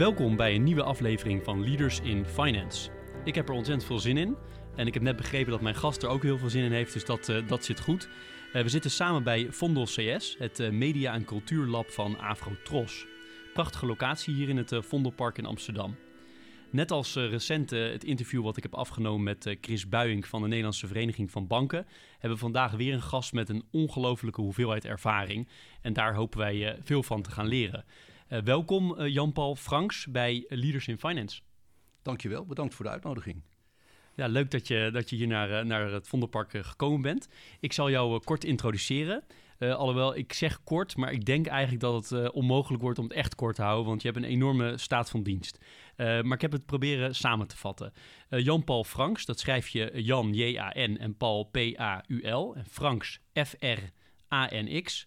Welkom bij een nieuwe aflevering van Leaders in Finance. Ik heb er ontzettend veel zin in. En ik heb net begrepen dat mijn gast er ook heel veel zin in heeft, dus dat, uh, dat zit goed. Uh, we zitten samen bij Vondel CS, het uh, media- en cultuurlab van Afrotros. Prachtige locatie hier in het Vondelpark in Amsterdam. Net als recent het interview wat ik heb afgenomen met Chris Buijink van de Nederlandse Vereniging van Banken, hebben we vandaag weer een gast met een ongelofelijke hoeveelheid ervaring. En daar hopen wij veel van te gaan leren. Uh, welkom uh, Jan-Paul Franks bij Leaders in Finance. Dankjewel, bedankt voor de uitnodiging. Ja, leuk dat je, dat je hier naar, uh, naar het Vondelpark gekomen bent. Ik zal jou kort introduceren. alhoewel, ik zeg kort, maar ik denk eigenlijk dat het onmogelijk wordt om het echt kort te houden, want je hebt een enorme staat van dienst. maar ik heb het proberen samen te vatten. Jan-Paul Franks, dat schrijf je Jan, J-A-N en Paul, P-A-U-L. En Franks, F-R-A-N-X.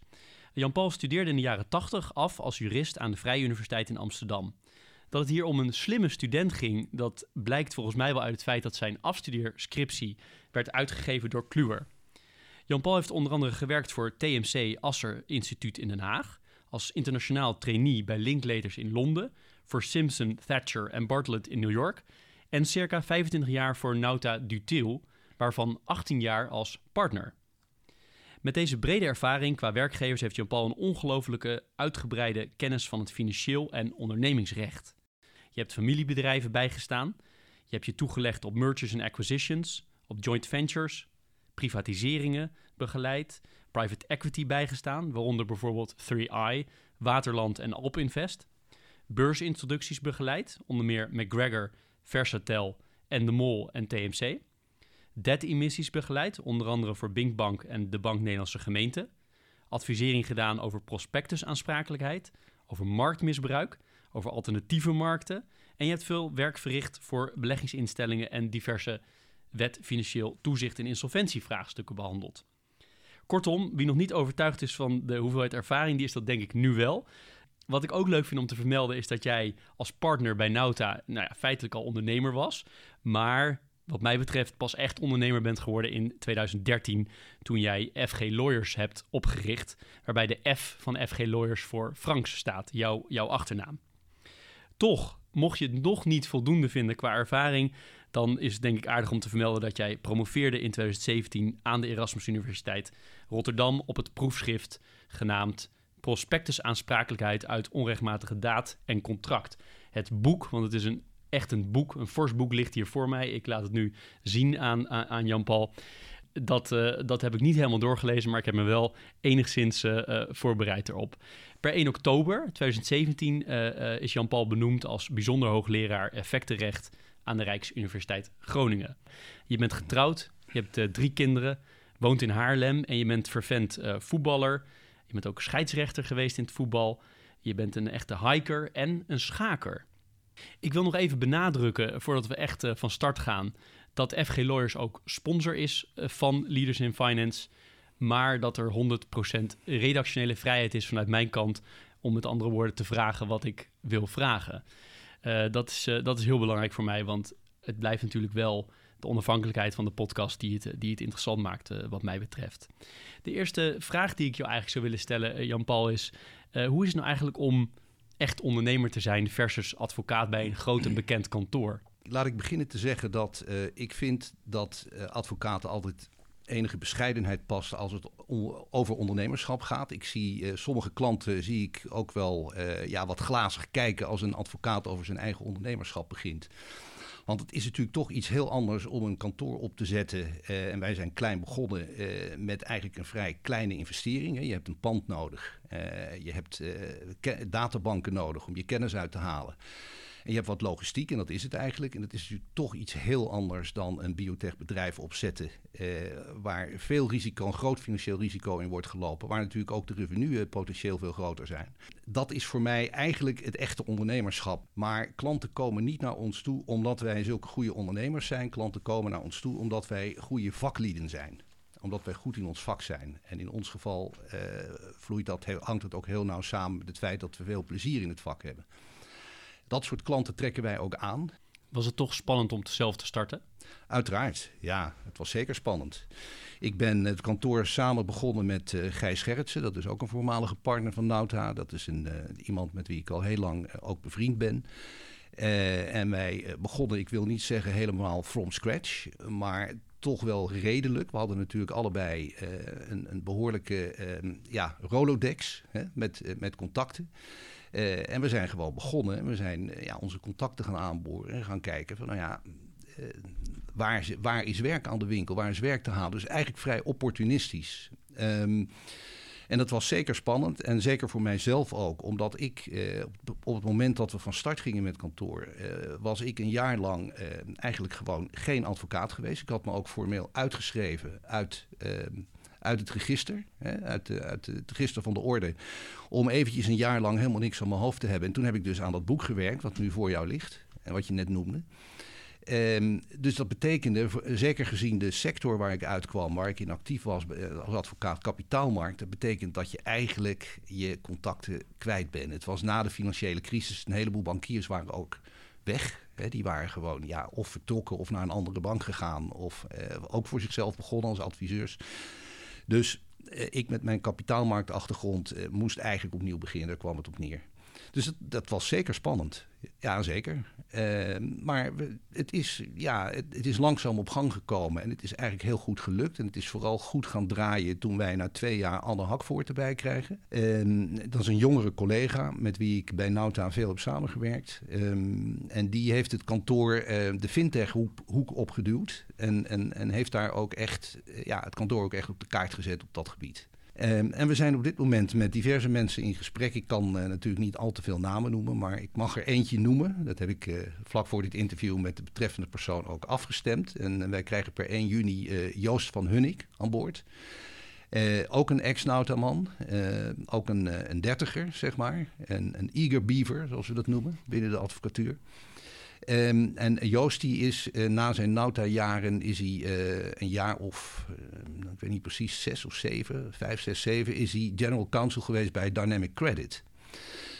Jan-Paul studeerde in de jaren 80 af als jurist aan de Vrije Universiteit in Amsterdam. Dat het hier om een slimme student ging, dat blijkt volgens mij wel uit het feit dat zijn afstudeerscriptie werd uitgegeven door Kluwer. Jan-Paul heeft onder andere gewerkt voor TMC Asser Instituut in Den Haag, als internationaal trainee bij Linklaters in Londen, voor Simpson, Thatcher en Bartlett in New York en circa 25 jaar voor Nauta Dutil, waarvan 18 jaar als partner. Met deze brede ervaring qua werkgevers heeft Jan-Paul een ongelooflijke uitgebreide kennis van het financieel en ondernemingsrecht. Je hebt familiebedrijven bijgestaan, je hebt je toegelegd op mergers en acquisitions, op joint ventures, privatiseringen begeleid, private equity bijgestaan, waaronder bijvoorbeeld 3i, Waterland en Alpinvest, beursintroducties begeleid, onder meer McGregor, Versatel en De Mol en TMC debt-emissies begeleid, onder andere voor Binkbank en de Bank Nederlandse Gemeente. Advisering gedaan over prospectusaansprakelijkheid, over marktmisbruik, over alternatieve markten. En je hebt veel werk verricht voor beleggingsinstellingen en diverse wet, financieel toezicht en insolventievraagstukken behandeld. Kortom, wie nog niet overtuigd is van de hoeveelheid ervaring, die is dat denk ik nu wel. Wat ik ook leuk vind om te vermelden is dat jij als partner bij Nauta nou ja, feitelijk al ondernemer was, maar wat mij betreft pas echt ondernemer bent geworden in 2013, toen jij FG Lawyers hebt opgericht, waarbij de F van FG Lawyers voor Franks staat, jouw, jouw achternaam. Toch, mocht je het nog niet voldoende vinden qua ervaring, dan is het denk ik aardig om te vermelden dat jij promoveerde in 2017 aan de Erasmus Universiteit Rotterdam op het proefschrift genaamd Prospectusaansprakelijkheid uit onrechtmatige daad en contract. Het boek, want het is een echt een boek, een fors boek ligt hier voor mij. Ik laat het nu zien aan, aan, Jan-Paul. Dat, uh, dat heb ik niet helemaal doorgelezen, maar ik heb me wel enigszins uh, uh, voorbereid erop. Per 1 oktober 2017 is Jan-Paul benoemd als bijzonder hoogleraar effectenrecht aan de Rijksuniversiteit Groningen. Je bent getrouwd, je hebt drie kinderen, woont in Haarlem en je bent vervent voetballer. Je bent ook scheidsrechter geweest in het voetbal. Je bent een echte hiker en een schaker. Ik wil nog even benadrukken, voordat we echt uh, van start gaan, dat FG Lawyers ook sponsor is uh, van Leaders in Finance. Maar dat er 100% redactionele vrijheid is vanuit mijn kant om met andere woorden te vragen wat ik wil vragen. Uh, dat, is, dat is heel belangrijk voor mij, want het blijft natuurlijk wel de onafhankelijkheid van de podcast die het, die het interessant maakt, wat mij betreft. De eerste vraag die ik jou eigenlijk zou willen stellen, Jan-Paul, is: hoe is het nou eigenlijk om echt ondernemer te zijn versus advocaat bij een groot en bekend kantoor? Laat ik beginnen te zeggen dat uh, ik vind dat uh, advocaten altijd enige bescheidenheid passen als het over ondernemerschap gaat. Ik zie uh, sommige klanten zie ik ook wel ja, wat glazig kijken als een advocaat over zijn eigen ondernemerschap begint. Want het is natuurlijk toch iets heel anders om een kantoor op te zetten. Uh, en wij zijn klein begonnen uh, met eigenlijk een vrij kleine investering. Hè. Je hebt een pand nodig. Uh, je hebt databanken nodig om je kennis uit te halen. En je hebt wat logistiek, en dat is het eigenlijk. En dat is natuurlijk toch iets heel anders dan een biotechbedrijf opzetten. Eh, waar veel risico, een groot financieel risico in wordt gelopen. Waar natuurlijk ook de revenuen potentieel veel groter zijn. Dat is voor mij eigenlijk het echte ondernemerschap. Maar klanten komen niet naar ons toe omdat wij zulke goede ondernemers zijn. Klanten komen naar ons toe omdat wij goede vaklieden zijn omdat wij goed in ons vak zijn. En in ons geval uh, vloeit dat, hangt het ook heel nauw samen met het feit dat we veel plezier in het vak hebben. Dat soort klanten trekken wij ook aan. Was het toch spannend om zelf te starten? Uiteraard, ja. Het was zeker spannend. Ik ben het kantoor samen begonnen met uh, Gijs Gerritsen. Dat is ook een voormalige partner van Nauta. Dat is een, uh, iemand met wie ik al heel lang ook bevriend ben. En wij begonnen, ik wil niet zeggen helemaal from scratch, maar toch wel redelijk. We hadden natuurlijk allebei een, een, behoorlijke uh, ja, Rolodex hè, met, met contacten. En we zijn gewoon begonnen. En we zijn ja, onze contacten gaan aanboren en gaan kijken van nou ja, waar, is, waar is werk aan de winkel? Waar is werk te halen? Dus eigenlijk vrij opportunistisch. Um, en dat was zeker spannend en zeker voor mijzelf ook, omdat ik eh, op het moment dat we van start gingen met kantoor, eh, was ik een jaar lang eh, eigenlijk gewoon geen advocaat geweest. Ik had me ook formeel uitgeschreven uit ehm, uit het register, hè, uit, de, uit, het register van de orde, om eventjes een jaar lang helemaal niks aan mijn hoofd te hebben. En toen heb ik dus aan dat boek gewerkt, wat nu voor jou ligt en wat je net noemde. Um, dus dat betekende, zeker gezien de sector waar ik uitkwam, waar ik in actief was eh, als advocaat kapitaalmarkt, dat betekent dat je eigenlijk je contacten kwijt bent. Het was na de financiële crisis, een heleboel bankiers waren ook weg. Die waren gewoon ja, of vertrokken of naar een andere bank gegaan, of uh, ook voor zichzelf begonnen als adviseurs. Dus uh, ik met mijn kapitaalmarktachtergrond uh, moest eigenlijk opnieuw beginnen, daar kwam het op neer. Dus dat, was zeker spannend. Ja, zeker. Uh, maar het, is, ja, het, is langzaam op gang gekomen en het is eigenlijk heel goed gelukt. En het is vooral goed gaan draaien toen wij na twee jaar Anne Hakvoort erbij krijgen. Uh, dat is een jongere collega met wie ik bij Nauta veel heb samengewerkt. Um, en die heeft het kantoor de fintech-hoek hoek opgeduwd. En, en, en heeft daar ook echt ja, het kantoor ook echt op de kaart gezet op dat gebied. Um, en we zijn op dit moment met diverse mensen in gesprek. Ik kan uh, natuurlijk niet al te veel namen noemen, maar ik mag er eentje noemen. Dat heb ik uh, vlak voor dit interview met de betreffende persoon ook afgestemd. En uh, wij krijgen per 1 juni Joost van Hunnik aan boord. ook een ex-nautaman, ook een, een dertiger, zeg maar. En, een eager beaver, zoals we dat noemen, binnen de advocatuur. Um, en Joost die is uh, na zijn Nauta-jaren is hij uh, een jaar of, uh, ik weet niet precies, zes of zeven, vijf, zes, zeven, is hij general counsel geweest bij Dynamic Credit.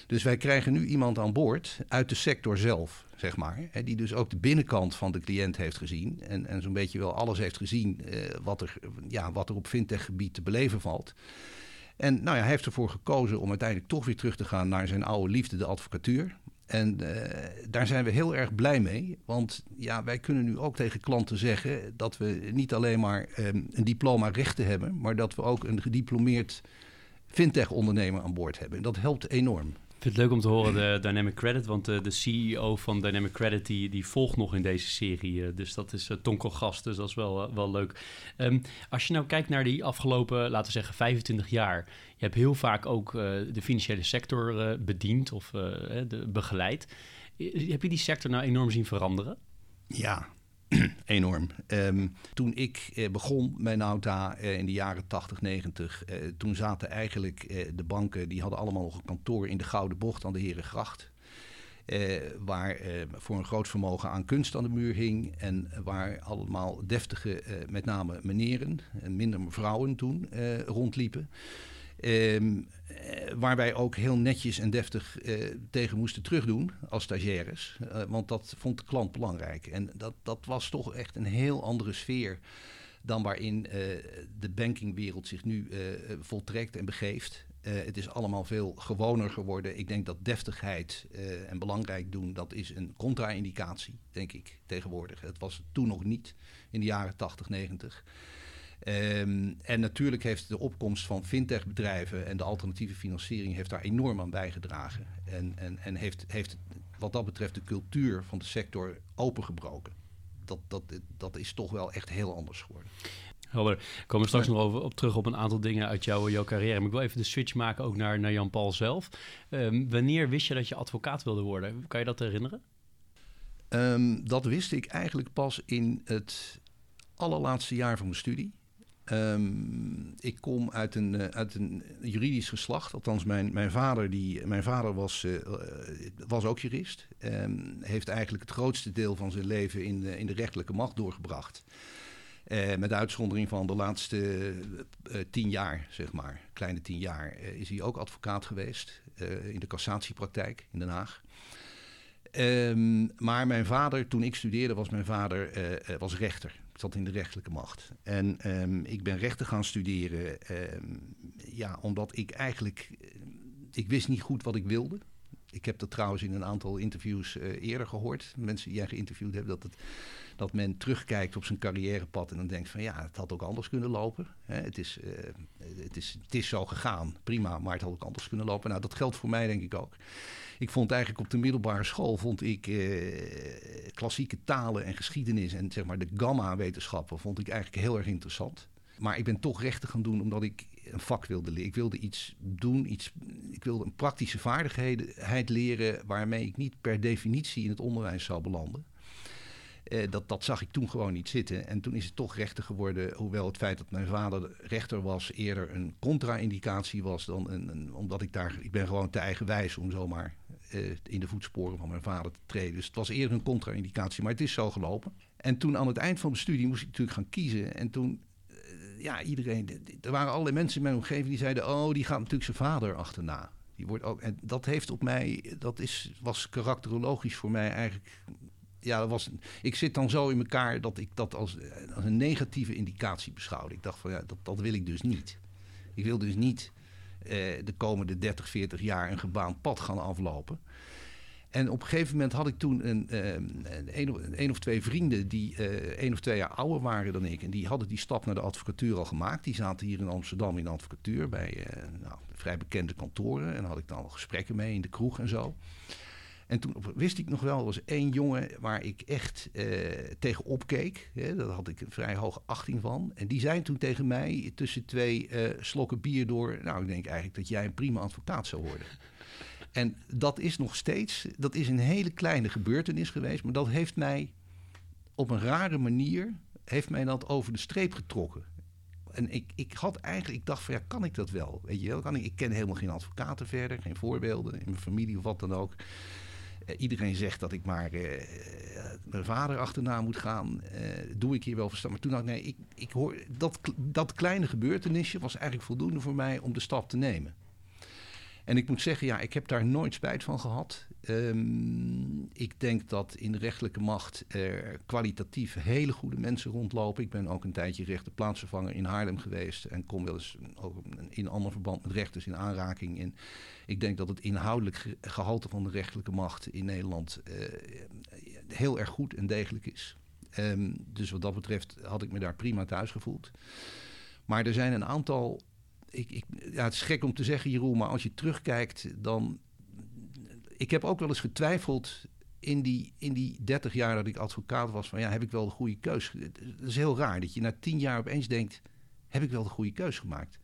Dus wij krijgen nu iemand aan boord uit de sector zelf, zeg maar. Hè, die dus ook de binnenkant van de cliënt heeft gezien. En, en zo'n beetje wel alles heeft gezien wat, er, ja, wat er op fintech-gebied te beleven valt. En nou ja, hij heeft ervoor gekozen om uiteindelijk toch weer terug te gaan naar zijn oude liefde, de advocatuur. En uh, daar zijn we heel erg blij mee. Want ja, wij kunnen nu ook tegen klanten zeggen dat we niet alleen maar um, een diploma rechten hebben, maar dat we ook een gediplomeerd fintech-ondernemer aan boord hebben. En dat helpt enorm. Vind het leuk om te horen, de Dynamic Credit. Want de, de CEO van Dynamic Credit die, die volgt nog in deze serie. Eh, dus dat is uh, Tonko Gast, dus dat is wel, wel leuk. Um, als je nou kijkt naar die afgelopen, laten we zeggen, 25 jaar. Je hebt heel vaak ook de financiële sector bediend of de, begeleid. Heb je die sector nou enorm zien veranderen? Ja, enorm. Um, toen ik eh, begon bij Nauta eh, in de jaren 80, 90, eh, toen zaten eigenlijk de banken, die hadden allemaal nog een kantoor in de Gouden Bocht aan de Herengracht. Waar voor een groot vermogen aan kunst aan de muur hing. En waar allemaal deftige, met name meneren en minder vrouwen toen rondliepen. Um, waar wij ook heel netjes en deftig uh, tegen moesten terugdoen als stagiaires. Uh, want dat vond de klant belangrijk. En dat, dat was toch echt een heel andere sfeer dan waarin de bankingwereld zich nu voltrekt en begeeft. het is allemaal veel gewoner geworden. Ik denk dat deftigheid en belangrijk doen, dat is een contra-indicatie, denk ik, tegenwoordig. Het was toen nog niet in de jaren 80, 90. Um, en natuurlijk heeft de opkomst van fintech-bedrijven en de alternatieve financiering heeft daar enorm aan bijgedragen. En, en, en heeft, heeft wat dat betreft de cultuur van de sector opengebroken. Dat, dat, dat is toch wel echt heel anders geworden. Helder. We komen straks nog over, op terug op een aantal dingen uit jouw, jouw carrière. Maar ik wil even de switch maken ook naar, naar Jan-Paul zelf. Um, wanneer wist je dat je advocaat wilde worden? Kan je dat herinneren? Ehm, dat wist ik eigenlijk pas in het allerlaatste jaar van mijn studie. Ehm, ik kom uit een, uh, uit een juridisch geslacht. Althans, mijn, mijn vader, die, mijn vader was, uh, was ook jurist. Um, heeft eigenlijk het grootste deel van zijn leven in de, in de rechterlijke macht doorgebracht. Met uitzondering van de laatste tien jaar, zeg maar, kleine tien jaar, is hij ook advocaat geweest in de cassatiepraktijk in Den Haag. Um, maar mijn vader, toen ik studeerde, was mijn vader was rechter. In de rechterlijke macht. En um, ik ben rechten gaan studeren. Um, ja, omdat ik eigenlijk. Ik wist niet goed wat ik wilde. Ik heb dat trouwens in een aantal interviews uh, eerder gehoord. Mensen die jij geïnterviewd hebben. Dat, het, dat men terugkijkt op zijn carrièrepad. En dan denkt van ja, het had ook anders kunnen lopen. Hè, het, is, uh, het, is, het is zo gegaan. Prima, maar het had ook anders kunnen lopen. Nou, dat geldt voor mij denk ik ook. Ik vond eigenlijk op de middelbare school vond ik eh, klassieke talen en geschiedenis en zeg maar de gamma-wetenschappen vond ik eigenlijk heel erg interessant. Maar ik ben toch rechten gaan doen omdat ik een vak wilde leren. Ik wilde iets doen, iets, ik wilde een praktische vaardigheid leren waarmee ik niet per definitie in het onderwijs zou belanden. Uh, dat, dat zag ik toen gewoon niet zitten. En toen is het toch rechter geworden. Hoewel het feit dat mijn vader rechter was eerder een contra-indicatie was dan een, omdat ik daar. Ik ben gewoon te eigenwijs om zomaar uh, in de voetsporen van mijn vader te treden. Dus het was eerder een contra-indicatie, maar het is zo gelopen. En toen aan het eind van mijn studie moest ik natuurlijk gaan kiezen. En toen, uh, ja, iedereen. Er waren allerlei mensen in mijn omgeving die zeiden: Oh, die gaat natuurlijk zijn vader achterna. Die wordt ook, en dat heeft op mij, dat is, was karakterologisch voor mij eigenlijk ja, dat was, ik zit dan zo in elkaar dat ik dat als, als een negatieve indicatie beschouwde. Ik dacht van ja, dat, dat wil ik dus niet. Ik wil dus niet eh, de komende 30, 40 jaar een gebaand pad gaan aflopen. En op een gegeven moment had ik toen een, eh, een, of twee vrienden die één of twee jaar ouder waren dan ik. En die hadden die stap naar de advocatuur al gemaakt. Die zaten hier in Amsterdam in de advocatuur bij uh, nou, vrij bekende kantoren. En daar had ik dan al gesprekken mee in de kroeg en zo. En toen wist ik nog wel, er was één jongen waar ik echt uh, tegen opkeek. Hè, daar had ik een vrij hoge achting van. En die zei toen tegen mij, tussen twee uh, slokken bier door... nou, ik denk eigenlijk dat jij een prima advocaat zou worden. En dat is nog steeds, dat is een hele kleine gebeurtenis geweest... maar dat heeft mij op een rare manier, heeft mij dat over de streep getrokken. En ik, ik had eigenlijk, ik dacht van ja, kan ik dat wel? Weet je wel, kan ik, ik ken helemaal geen advocaten verder, geen voorbeelden in mijn familie of wat dan ook. Uh, iedereen zegt dat ik maar uh, mijn vader achterna moet gaan. Uh, doe ik hier wel verstand. Maar toen dacht nee, ik, ik hoor, dat, dat kleine gebeurtenisje was eigenlijk voldoende voor mij om de stap te nemen. En ik moet zeggen, ja, ik heb daar nooit spijt van gehad. Um, ik denk dat in de rechterlijke macht er kwalitatief hele goede mensen rondlopen. Ik ben ook een tijdje rechterplaatsvervanger in Haarlem geweest. En kom wel eens ook in ander verband met rechters in aanraking. En ik denk dat het inhoudelijk gehalte van de rechterlijke macht in Nederland uh, heel erg goed en degelijk is. Um, dus wat dat betreft had ik me daar prima thuis gevoeld. Maar er zijn een aantal ik, ik, ja, het is gek om te zeggen, Jeroen, maar als je terugkijkt, dan. Ik heb ook wel eens getwijfeld in die, in die 30 jaar dat ik advocaat was: van ja, heb ik wel de goede keus? Het is heel raar dat je na 10 jaar opeens denkt: heb ik wel de goede keus gemaakt?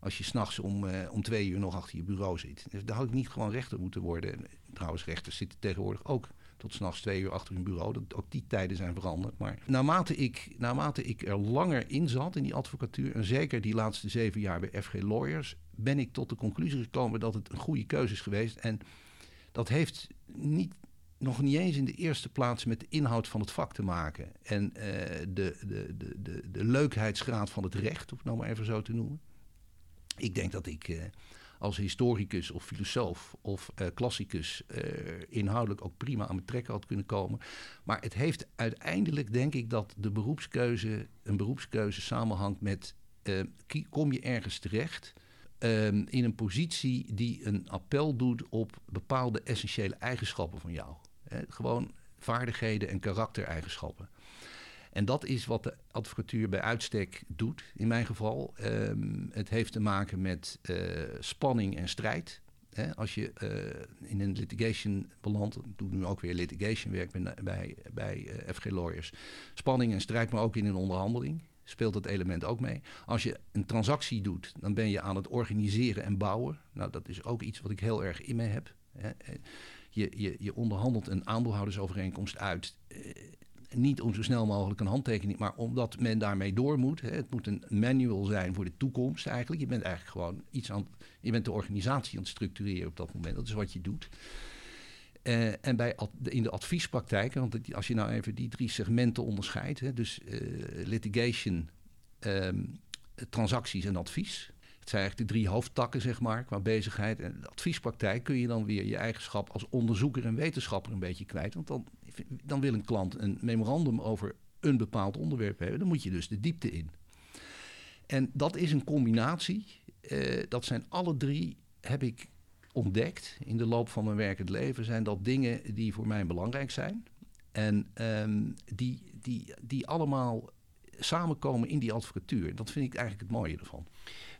Als je s'nachts om, uh, om twee uur nog achter je bureau zit. Dus daar had ik niet gewoon rechter moeten worden. Trouwens, rechters zitten tegenwoordig ook tot s'nachts twee uur achter hun bureau. Dat, ook die tijden zijn veranderd. Maar naarmate ik, naarmate ik er langer in zat in die advocatuur... en zeker die laatste zeven jaar bij FG Lawyers... ben ik tot de conclusie gekomen dat het een goede keuze is geweest. En dat heeft niet, nog niet eens in de eerste plaats met de inhoud van het vak te maken. En uh, de, de, de, de, de leukheidsgraad van het recht, om het nou maar even zo te noemen. Ik denk dat ik... Uh, als historicus of filosoof of uh, klassicus uh, inhoudelijk ook prima aan mijn trekken had kunnen komen. Maar het heeft uiteindelijk, denk ik, dat de beroepskeuze, een beroepskeuze samenhangt met, uh, kom je ergens terecht um, in een positie die een appel doet op bepaalde essentiële eigenschappen van jou. gewoon vaardigheden en karaktereigenschappen. En dat is wat de advocatuur bij uitstek doet, in mijn geval. Um, het heeft te maken met uh, spanning en strijd. Als je uh, in een litigation belandt, ik doe nu ook weer litigation werk bij, bij, uh, FG Lawyers. Spanning en strijd, maar ook in een onderhandeling speelt dat element ook mee. Als je een transactie doet, dan ben je aan het organiseren en bouwen. Nou, dat is ook iets wat ik heel erg in me heb. Je, je, je onderhandelt een aandeelhoudersovereenkomst uit. Eh, niet om zo snel mogelijk een handtekening, maar omdat men daarmee door moet. Het moet een manual zijn voor de toekomst eigenlijk. Je bent eigenlijk gewoon iets aan je bent de organisatie aan het structureren op dat moment. Dat is wat je doet. Uh, en bij in de adviespraktijk, want als je nou even die drie segmenten onderscheidt, hè, dus uh, litigation, um, transacties en advies. Het zijn eigenlijk de drie hoofdtakken, zeg maar, qua bezigheid. En de adviespraktijk kun je dan weer je eigenschap als onderzoeker en wetenschapper een beetje kwijt. Want dan, dan wil een klant een memorandum over een bepaald onderwerp hebben. Dan moet je dus de diepte in. En dat is een combinatie. Uh, dat zijn alle drie, heb ik ontdekt in de loop van mijn werkend leven, zijn dat dingen die voor mij belangrijk zijn. En um, die, die, die allemaal samenkomen in die advocatuur. Dat vind ik eigenlijk het mooie ervan.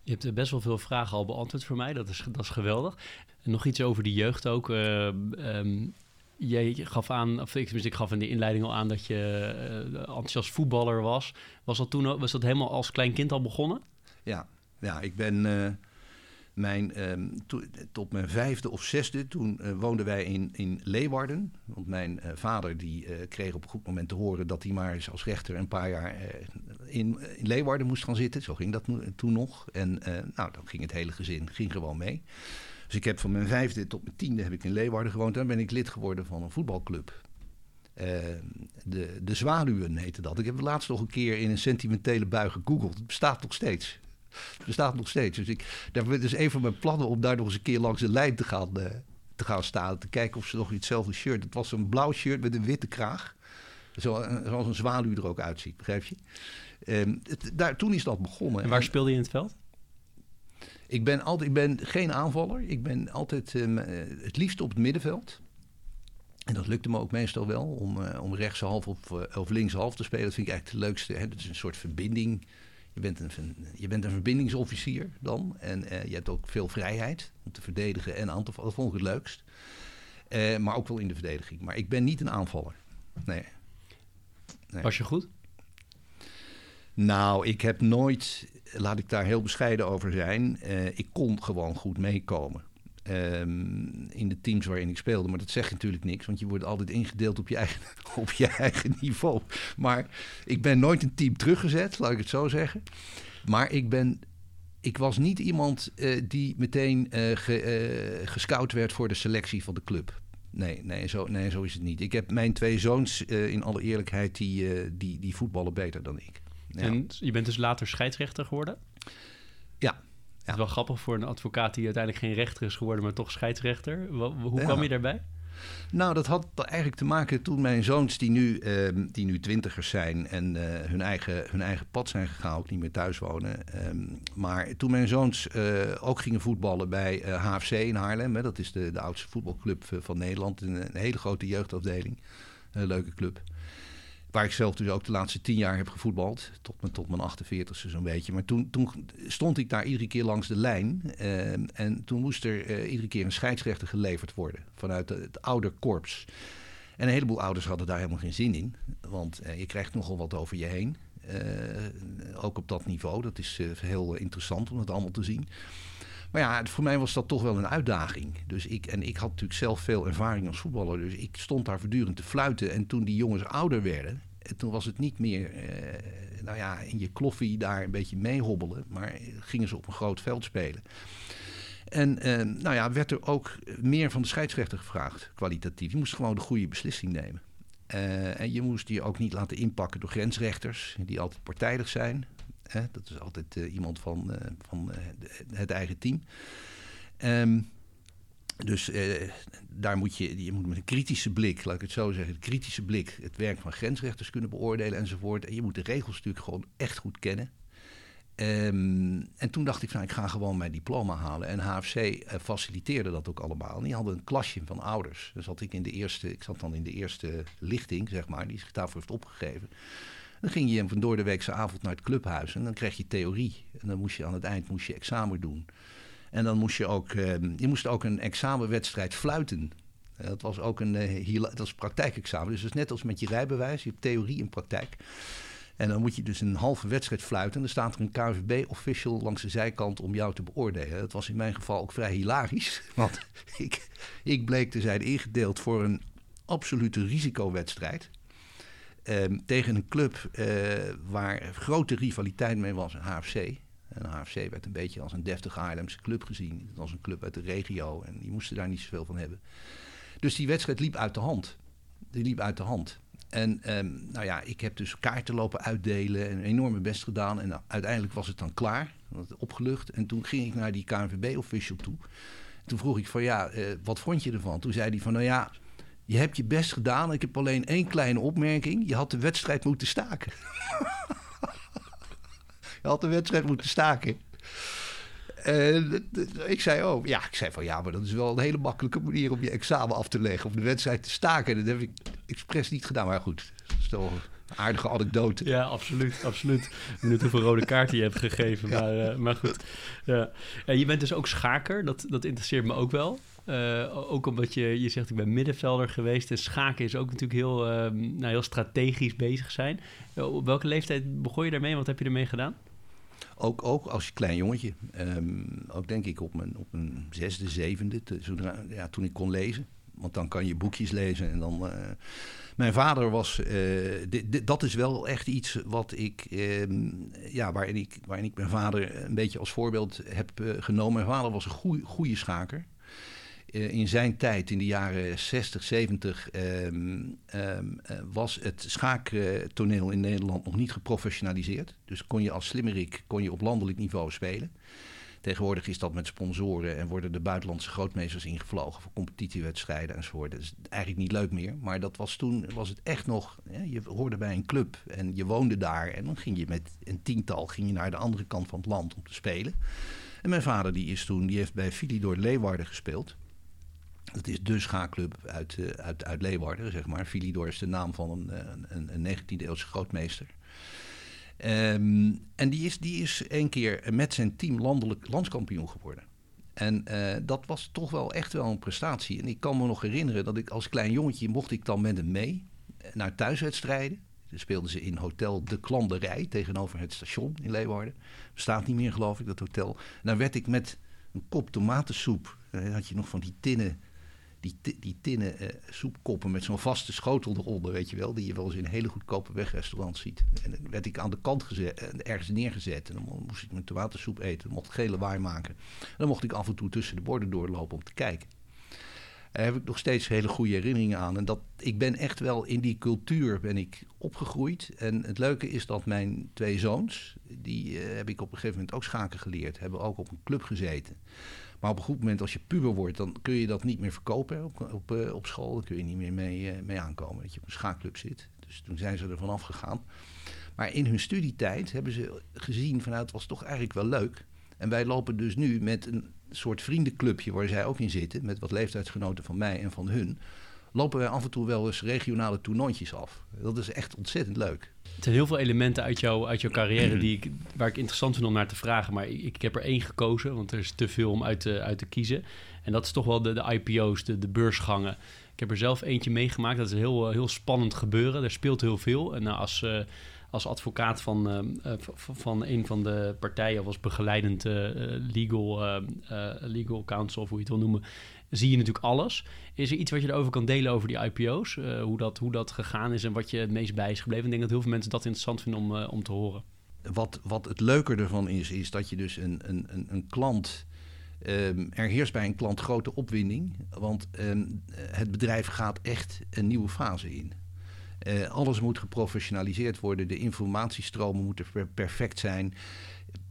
Je hebt best wel veel vragen al beantwoord voor mij. Dat is, dat is geweldig. En nog iets over die jeugd ook. Uh, um, jij gaf aan, of ik, ik gaf in de inleiding al aan dat je uh, enthousiast voetballer was. Was dat toen was dat helemaal als klein kind al begonnen? Ja, ja ik ben. Uh, mijn, um, tot mijn vijfde of zesde, toen uh, woonden wij in, in Leeuwarden. Want mijn uh, vader die, uh, kreeg op een goed moment te horen dat hij maar eens als rechter een paar jaar in, in Leeuwarden moest gaan zitten. Zo ging dat toen nog. En nou, dan ging het hele gezin ging gewoon mee. Dus ik heb van mijn vijfde tot mijn tiende heb ik in Leeuwarden gewoond. En ben ik lid geworden van een voetbalclub. de, de Zwaluwen heette dat. Ik heb het laatst nog een keer in een sentimentele bui gegoogeld. Het bestaat nog steeds. Het bestaat nog steeds. Dus ik, daar is dus een van mijn plannen om daar nog eens een keer langs de lijn te gaan, uh, te gaan staan. Te kijken of ze nog hetzelfde shirt. Het was een blauw shirt met een witte kraag. Zo, eh, zoals een zwaluw er ook uitziet, begrijp je? Um, het, daar, toen is dat begonnen. En waar speelde je in het veld? Ik ben, altijd, ik ben geen aanvaller. Ik ben altijd um, het liefst op het middenveld. En dat lukte me ook meestal wel om, uh, om rechtshalf of, uh, of linkshalf te spelen. Dat vind ik eigenlijk het leukste. Hè? Dat is een soort verbinding je bent een, je bent een verbindingsofficier dan. En uh, je hebt ook veel vrijheid om te verdedigen en aan te vallen. Dat vond ik het leukst. Uh, maar ook wel in de verdediging. Maar ik ben niet een aanvaller. Nee. nee. Was je goed? Nou, ik heb nooit, laat ik daar heel bescheiden over zijn. Uh, ik kon gewoon goed meekomen. Um, in de teams waarin ik speelde. Maar dat zegt natuurlijk niks, want je wordt altijd ingedeeld op je, eigen, op je eigen niveau. Maar ik ben nooit een team teruggezet, laat ik het zo zeggen. Maar ik ben. Ik was niet iemand uh, die meteen uh, gescout werd voor de selectie van de club. Nee, nee, zo, nee, zo is het niet. Ik heb mijn twee zoons, in alle eerlijkheid, die, die, die voetballen beter dan ik. Ja. En je bent dus later scheidsrechter geworden? Het is wel grappig voor een advocaat die uiteindelijk geen rechter is geworden, maar toch scheidsrechter. Hoe kwam je daarbij? Nou, dat had eigenlijk te maken toen mijn zoons, die nu, uh, die nu twintigers zijn en uh, hun, eigen, hun eigen pad zijn gegaan, ook niet meer thuis wonen. Um, maar toen mijn zoons uh, ook gingen voetballen bij HFC in Haarlem, hè, dat is de, de oudste voetbalclub van Nederland, een, een hele grote jeugdafdeling, een leuke club. Waar ik zelf dus ook de laatste tien jaar heb gevoetbald. Tot mijn, tot mijn 48ste zo'n beetje. Maar toen, toen stond ik daar iedere keer langs de lijn. Uh, en toen moest er uh, iedere keer een scheidsrechter geleverd worden. Vanuit het, het ouder korps. En een heleboel ouders hadden daar helemaal geen zin in. Want uh, je krijgt nogal wat over je heen. ook op dat niveau. Dat is heel interessant om het allemaal te zien. Maar ja, voor mij was dat toch wel een uitdaging. Dus ik, en ik had natuurlijk zelf veel ervaring als voetballer. Dus ik stond daar voortdurend te fluiten. En toen die jongens ouder werden, toen was het niet meer, eh, nou ja, in je kloffie daar een beetje meehobbelen. Maar gingen ze op een groot veld spelen. En eh, nou ja, werd er ook meer van de scheidsrechter gevraagd, kwalitatief. Je moest gewoon de goede beslissing nemen. Uh, en je moest je ook niet laten inpakken door grensrechters, die altijd partijdig zijn. Dat is altijd uh, iemand van, uh, van uh, het eigen team. Um, dus daar moet je, je moet met een kritische blik, laat ik het zo zeggen, een kritische blik het werk van grensrechters kunnen beoordelen enzovoort. En je moet de regels natuurlijk gewoon echt goed kennen. Um, en toen dacht ik van, ik ga gewoon mijn diploma halen. En HFC faciliteerde dat ook allemaal. En die hadden een klasje van ouders. Dus zat ik in de eerste, ik zat dan in de eerste lichting, zeg maar, die zich daarvoor heeft opgegeven. Dan ging je van door de weekse avond naar het clubhuis en dan kreeg je theorie. En dan moest je aan het eind moest je examen doen. En dan moest je ook, uh, je moest ook een examenwedstrijd fluiten. Uh, dat was ook een uh, dat was praktijkexamen. Dus dat is net als met je rijbewijs. Je hebt theorie en praktijk. En dan moet je dus een halve wedstrijd fluiten. En dan staat er een KVB-official langs de zijkant om jou te beoordelen. Dat was in mijn geval ook vrij hilarisch. Want ik, ik bleek te zijn ingedeeld voor een absolute risicowedstrijd. Um, tegen een club uh, waar grote rivaliteit mee was, een HFC. En HFC werd een beetje als een deftige Haarlemse club gezien. Als een club uit de regio. En die moesten daar niet zoveel van hebben. Dus die wedstrijd liep uit de hand. Die liep uit de hand. En um, nou ja, ik heb dus kaarten lopen uitdelen en een enorme best gedaan. En uiteindelijk was het dan klaar, opgelucht. En toen ging ik naar die KNVB-official toe. Toen vroeg ik van ja, uh, wat vond je ervan? Toen zei hij van nou ja, je hebt je best gedaan. Ik heb alleen één kleine opmerking. Je had de wedstrijd moeten staken. je had de wedstrijd moeten staken. En ik zei, oh, ja, ik zei van ja, maar dat is wel een hele makkelijke manier om je examen af te leggen, om de wedstrijd te staken. Dat heb ik expres niet gedaan, maar goed, dat is toch een aardige anekdote. Ja, absoluut, absoluut. Benieuwd hoeveel rode kaarten je hebt gegeven, ja. maar, uh, maar goed. Ja. ja. je bent dus ook schaker, dat, dat interesseert me ook wel. Uh, ook omdat je, je zegt, ik ben middenvelder geweest. En schaken is ook natuurlijk heel, uh, nou, heel strategisch bezig zijn. Uh, op welke leeftijd begon je daarmee? Wat heb je ermee gedaan? Ook, ook als klein jongetje. Um, ook denk ik op mijn, op mijn zesde, zevende, zodra, ja, toen ik kon lezen. Want dan kan je boekjes lezen en dan... mijn vader was... Dat is wel echt iets wat ik... Ehm, ja, waarin ik, waarin ik mijn vader een beetje als voorbeeld heb genomen. Mijn vader was een goede schaker. Eh, in zijn tijd, in de jaren 60, 70, um, um, was het schaaktoneel in Nederland nog niet geprofessionaliseerd. Dus kon je als slimmerik kon je op landelijk niveau spelen. Tegenwoordig is dat met sponsoren en worden de buitenlandse grootmeesters ingevlogen voor competitiewedstrijden enzovoort. Dat is eigenlijk niet leuk meer. Maar dat was toen was het echt nog. je hoorde bij een club en je woonde daar. En dan ging je met een tiental ging je naar de andere kant van het land om te spelen. En mijn vader die is toen, die heeft bij Philidor Leeuwarden gespeeld. Het is de schaakclub uit, uh, uit, uit Leeuwarden, zeg maar. Philidor is de naam van een, eh, een, een 19e-eeuwse grootmeester. Um, en die is, die is een keer met zijn team landelijk landskampioen geworden. En uh, dat was toch wel echt wel een prestatie. En ik kan me nog herinneren dat ik als klein jongetje mocht ik dan met hem mee naar thuiswedstrijden. Dan speelden ze in Hotel De Klanderij tegenover het station in Leeuwarden. Bestaat niet meer, geloof ik, dat hotel. Dan werd ik met een kop tomatensoep. Dan had je nog van die tinnen die, die tinnen uh, soepkoppen met zo'n vaste schotel eronder, weet je wel, die je wel eens in hele goedkope wegrestaurants ziet. En dan werd ik aan de kant gezet, uh, ergens neergezet en dan moest ik mijn tomatensoep eten, mocht ik gele waai maken. En dan mocht ik af en toe tussen de borden doorlopen om te kijken. Daar heb ik nog steeds hele goede herinneringen aan. En dat, ik ben echt wel in die cultuur ben ik opgegroeid. En het leuke is dat mijn twee zoons, die uh, heb ik op een gegeven moment ook schaken geleerd, hebben ook op een club gezeten. Maar op een goed moment, als je puber wordt, dan kun je dat niet meer verkopen op, op, uh, op school. Dan kun je niet meer mee, uh, mee aankomen dat je op een schaakclub zit. Dus toen zijn ze er vanaf gegaan. Maar in hun studietijd hebben ze gezien van nou, het was toch eigenlijk wel leuk. En wij lopen dus nu met een soort vriendenclubje waar zij ook in zitten, met wat leeftijdsgenoten van mij en van hun, lopen wij af en toe wel eens regionale toernooitjes af. Dat is echt ontzettend leuk. Er zijn heel veel elementen uit, jou, uit jouw carrière die ik, waar ik interessant vind om naar te vragen. Maar ik, ik heb er één gekozen, want er is te veel om uit te, uit te kiezen. En dat is toch wel de, de IPO's, de, de beursgangen. Ik heb er zelf eentje meegemaakt. Dat is een heel, heel spannend gebeuren. Er speelt heel veel. En nou, als, uh, als advocaat van, uh, van een van de partijen, of als begeleidend uh, legal, legal counsel, of hoe je het wil noemen, zie je natuurlijk alles. Is er iets wat je erover kan delen over die IPO's? Hoe, dat, hoe dat gegaan is en wat je het meest bij is gebleven? Ik denk dat heel veel mensen dat interessant vinden om, om te horen. Wat, wat het leuke ervan is, is dat je dus een, een, een, een klant... Um, er heerst bij een klant grote opwinding, want het bedrijf gaat echt een nieuwe fase in. Uh, alles moet geprofessionaliseerd worden, de informatiestromen moeten perfect zijn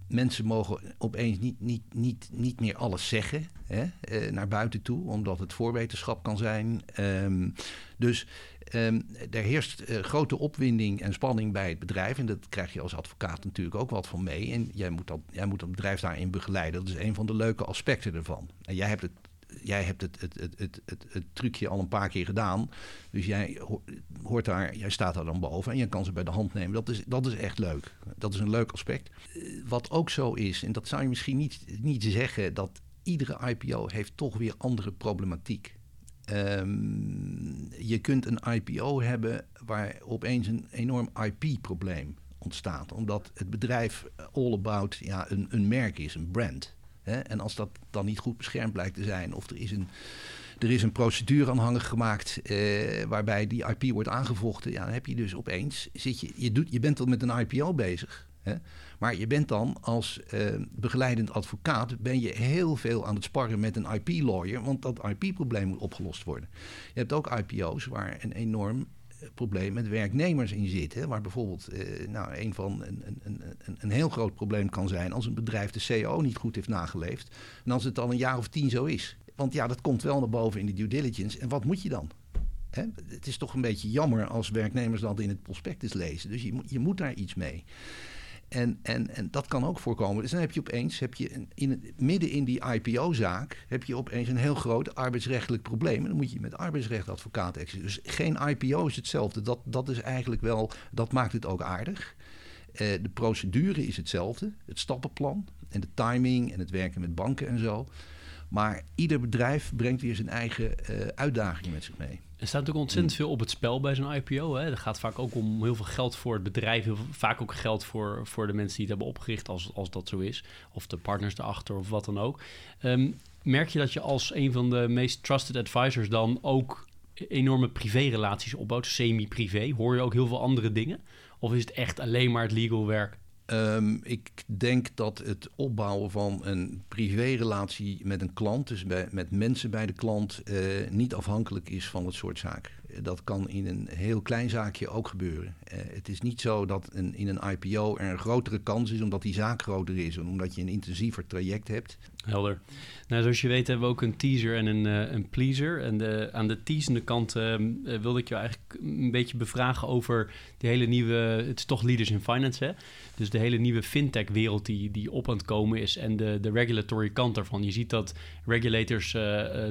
mensen mogen opeens niet, niet, niet, niet meer alles zeggen hè, uh, naar buiten toe, omdat het voorwetenschap kan zijn. Um, dus um, er heerst uh, grote opwinding en spanning bij het bedrijf. En dat krijg je als advocaat natuurlijk ook wat van mee. En jij moet dat, jij moet dat bedrijf daarin begeleiden. Dat is een van de leuke aspecten ervan. En jij hebt het jij hebt het, het, het, het, het, trucje al een paar keer gedaan. Dus jij hoort daar, jij staat daar dan boven en je kan ze bij de hand nemen. Dat is, dat is echt leuk. Dat is een leuk aspect. Eh, wat ook zo is, en dat zou je misschien niet, niet zeggen, dat iedere IPO heeft toch weer andere problematiek. Um, je kunt een IPO hebben waar opeens een enorm IP-probleem ontstaat. Omdat het bedrijf all about ja, een, een merk is, een brand. Hè? En als dat dan niet goed beschermd blijkt te zijn, of er is een, er is een procedure aanhangig gemaakt eh, waarbij die IP wordt aangevochten, ja, dan heb je dus opeens, zit je, je, doet, je bent al met een IPO bezig. Hè? Maar je bent dan als uh, begeleidend advocaat ben je heel veel aan het sparren met een IP-lawyer, want dat IP-probleem moet opgelost worden. Je hebt ook IPO's waar een enorm eh, probleem met werknemers in zit. Hè? Waar bijvoorbeeld uh, nou, een van een, een, een, een heel groot probleem kan zijn als een bedrijf de CEO niet goed heeft nageleefd. En als het al een jaar of tien zo is. Want ja, dat komt wel naar boven in de due diligence. En wat moet je dan? Hè? Het is toch een beetje jammer als werknemers dat in het prospectus lezen. Dus je, je moet daar iets mee. En, en, en dat kan ook voorkomen. Dus dan heb je opeens, heb je in het, midden in die IPO-zaak, heb je opeens een heel groot arbeidsrechtelijk probleem. En dan moet je met arbeidsrechtadvocaat exen. Dus geen IPO is hetzelfde. Dat, dat is eigenlijk wel, dat maakt het ook aardig. Uh, de procedure is hetzelfde, het stappenplan en de timing en het werken met banken en zo. Maar ieder bedrijf brengt weer zijn eigen uh, uitdagingen met zich mee. Er staat natuurlijk ontzettend veel op het spel bij zo'n IPO. Hè. Er gaat vaak ook om heel veel geld voor het bedrijf. Heel veel, vaak ook geld voor, voor de mensen die het hebben opgericht, als, als dat zo is. Of de partners erachter of wat dan ook. Um, merk je dat je als een van de meest trusted advisors dan ook enorme privérelaties opbouwt, semi-privé? Hoor je ook heel veel andere dingen? Of is het echt alleen maar het legal werk? Um, ik denk dat het opbouwen van een privérelatie met een klant, dus bij, met mensen bij de klant, uh, niet afhankelijk is van het soort zaak. Dat kan in een heel klein zaakje ook gebeuren. Uh, het is niet zo dat in een IPO er een grotere kans is omdat die zaak groter is en omdat je een intensiever traject hebt. Helder. Nou, zoals je weet hebben we ook een teaser en een, uh, een pleaser. En de, aan de teasende kant uh, wilde ik je eigenlijk een beetje bevragen over de hele nieuwe... Het is toch Leaders in Finance, hè? Dus de hele nieuwe fintech-wereld die, die op aan het komen is en de, de regulatory kant daarvan. Je ziet dat regulators uh,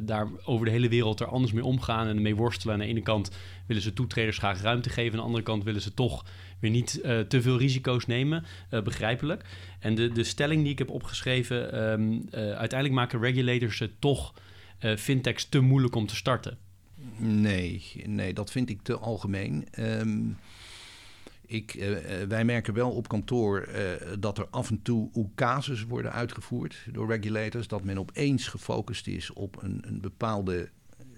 daar over de hele wereld er anders mee omgaan en mee worstelen. Aan de ene kant willen ze toetreders graag ruimte geven, aan de andere kant willen ze toch weer niet uh, te veel risico's nemen, uh, begrijpelijk. En de, de stelling die ik heb opgeschreven, um, uh, uiteindelijk maken regulators het toch fintechs te moeilijk om te starten. Nee, nee dat vind ik te algemeen. Um, ik, wij merken wel op kantoor dat er af en toe casus worden uitgevoerd door regulators. Dat men opeens gefocust is op een, een bepaalde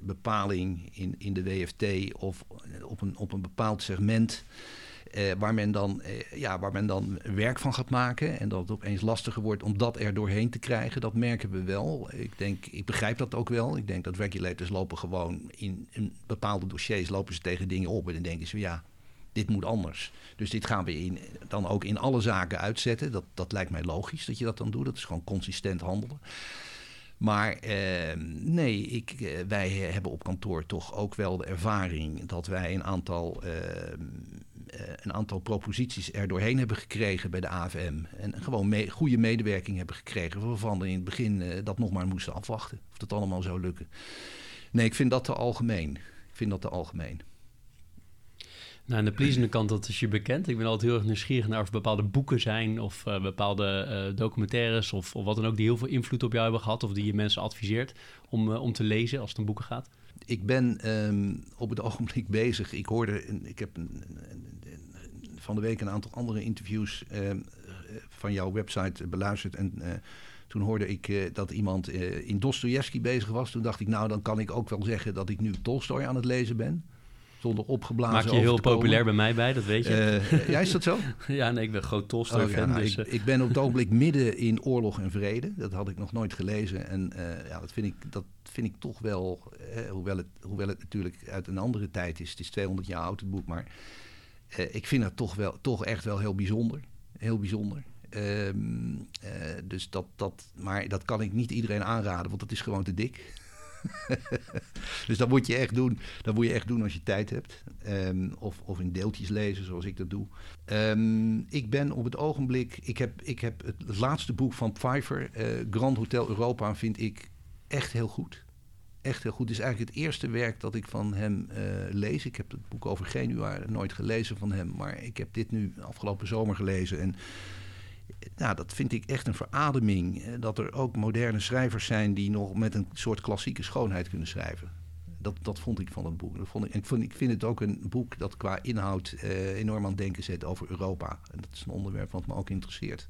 bepaling in, in de WFT of op een, op een bepaald segment. Uh, waar, men dan, uh, ja, waar men dan werk van gaat maken. En dat het opeens lastiger wordt om dat er doorheen te krijgen. Dat merken we wel. Ik, denk, ik begrijp dat ook wel. Ik denk dat regulators lopen gewoon in, in bepaalde dossiers lopen ze tegen dingen op. En dan denken ze, ja, dit moet anders. Dus dit gaan we in, dan ook in alle zaken uitzetten. Dat, dat lijkt mij logisch dat je dat dan doet. Dat is gewoon consistent handelen. Maar eh, nee, ik, eh, wij hebben op kantoor toch ook wel de ervaring dat wij een aantal, eh, een aantal proposities er doorheen hebben gekregen bij de AFM. En gewoon goede medewerking hebben gekregen, waarvan we in het begin dat nog maar moesten afwachten. Of dat allemaal zou lukken. Nee, ik vind dat te algemeen. Ik vind dat te algemeen. Nou, aan de pleasende kant, dat is je bekend. Ik ben altijd heel erg nieuwsgierig naar of bepaalde boeken zijn... of uh, bepaalde uh, documentaires of, of, wat dan ook... die heel veel invloed op jou hebben gehad... of die je mensen adviseert om, uh, om te lezen als het om boeken gaat. Ik ben um, op het ogenblik bezig. Ik hoorde... Ik heb een, een, van de week een aantal andere interviews... Ehm, van jouw website beluisterd en... Toen hoorde ik dat iemand in Dostoevsky bezig was. Toen dacht ik, nou, dan kan ik ook wel zeggen dat ik nu Tolstoy aan het lezen ben zonder opgeblazen Maak je heel populair bij mij bij, dat weet je. Uh, ja, is dat zo? ja, nee, ik ben groot Tolstoy-fan. Oh, ja, nou, dus, ik, ik, ben op het ogenblik midden in oorlog en vrede. Dat had ik nog nooit gelezen. En uh, ja, dat vind ik, dat vind ik toch wel, hoewel, het, hoewel het natuurlijk uit een andere tijd is. Het is 200 jaar oud, het boek. Maar ik vind het toch, wel, toch echt wel heel bijzonder. Heel bijzonder. Um, dus dat, dat, maar dat kan ik niet iedereen aanraden, want dat is gewoon te dik. dus dat moet je echt doen. Dat moet je echt doen als je tijd hebt. Um, of, of in deeltjes lezen, zoals ik dat doe. Um, ik ben op het ogenblik. Ik heb, ik heb het, laatste boek van Pfeiffer, uh, Grand Hotel Europa, vind ik echt heel goed. Echt heel goed. Het is eigenlijk het eerste werk dat ik van hem uh, lees. Ik heb het boek over Genua nooit gelezen van hem. Maar ik heb dit nu afgelopen zomer gelezen. En nou, dat vind ik echt een verademing. Dat er ook moderne schrijvers zijn die nog met een soort klassieke schoonheid kunnen schrijven. Dat, dat vond ik van het boek. Vond ik, en ik, vond, ik vind het ook een boek dat qua inhoud eh, enorm aan het denken zet over Europa. En dat is een onderwerp wat me ook interesseert.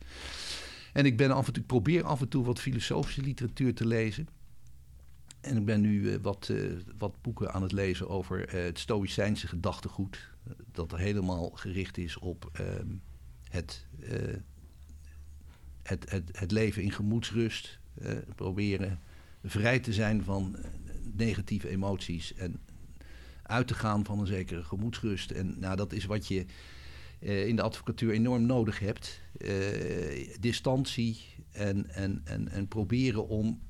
En ik, ben af en toe, probeer af en toe wat filosofische literatuur te lezen. En ik ben nu uh, wat, uh, wat boeken aan het lezen over het Stoïcijnse gedachtegoed. Dat helemaal gericht is op ehm, het, het, het, het leven in gemoedsrust. proberen vrij te zijn van negatieve emoties en uit te gaan van een zekere gemoedsrust. En nou, dat is wat je in de advocatuur enorm nodig hebt. distantie en, en, en, en proberen om.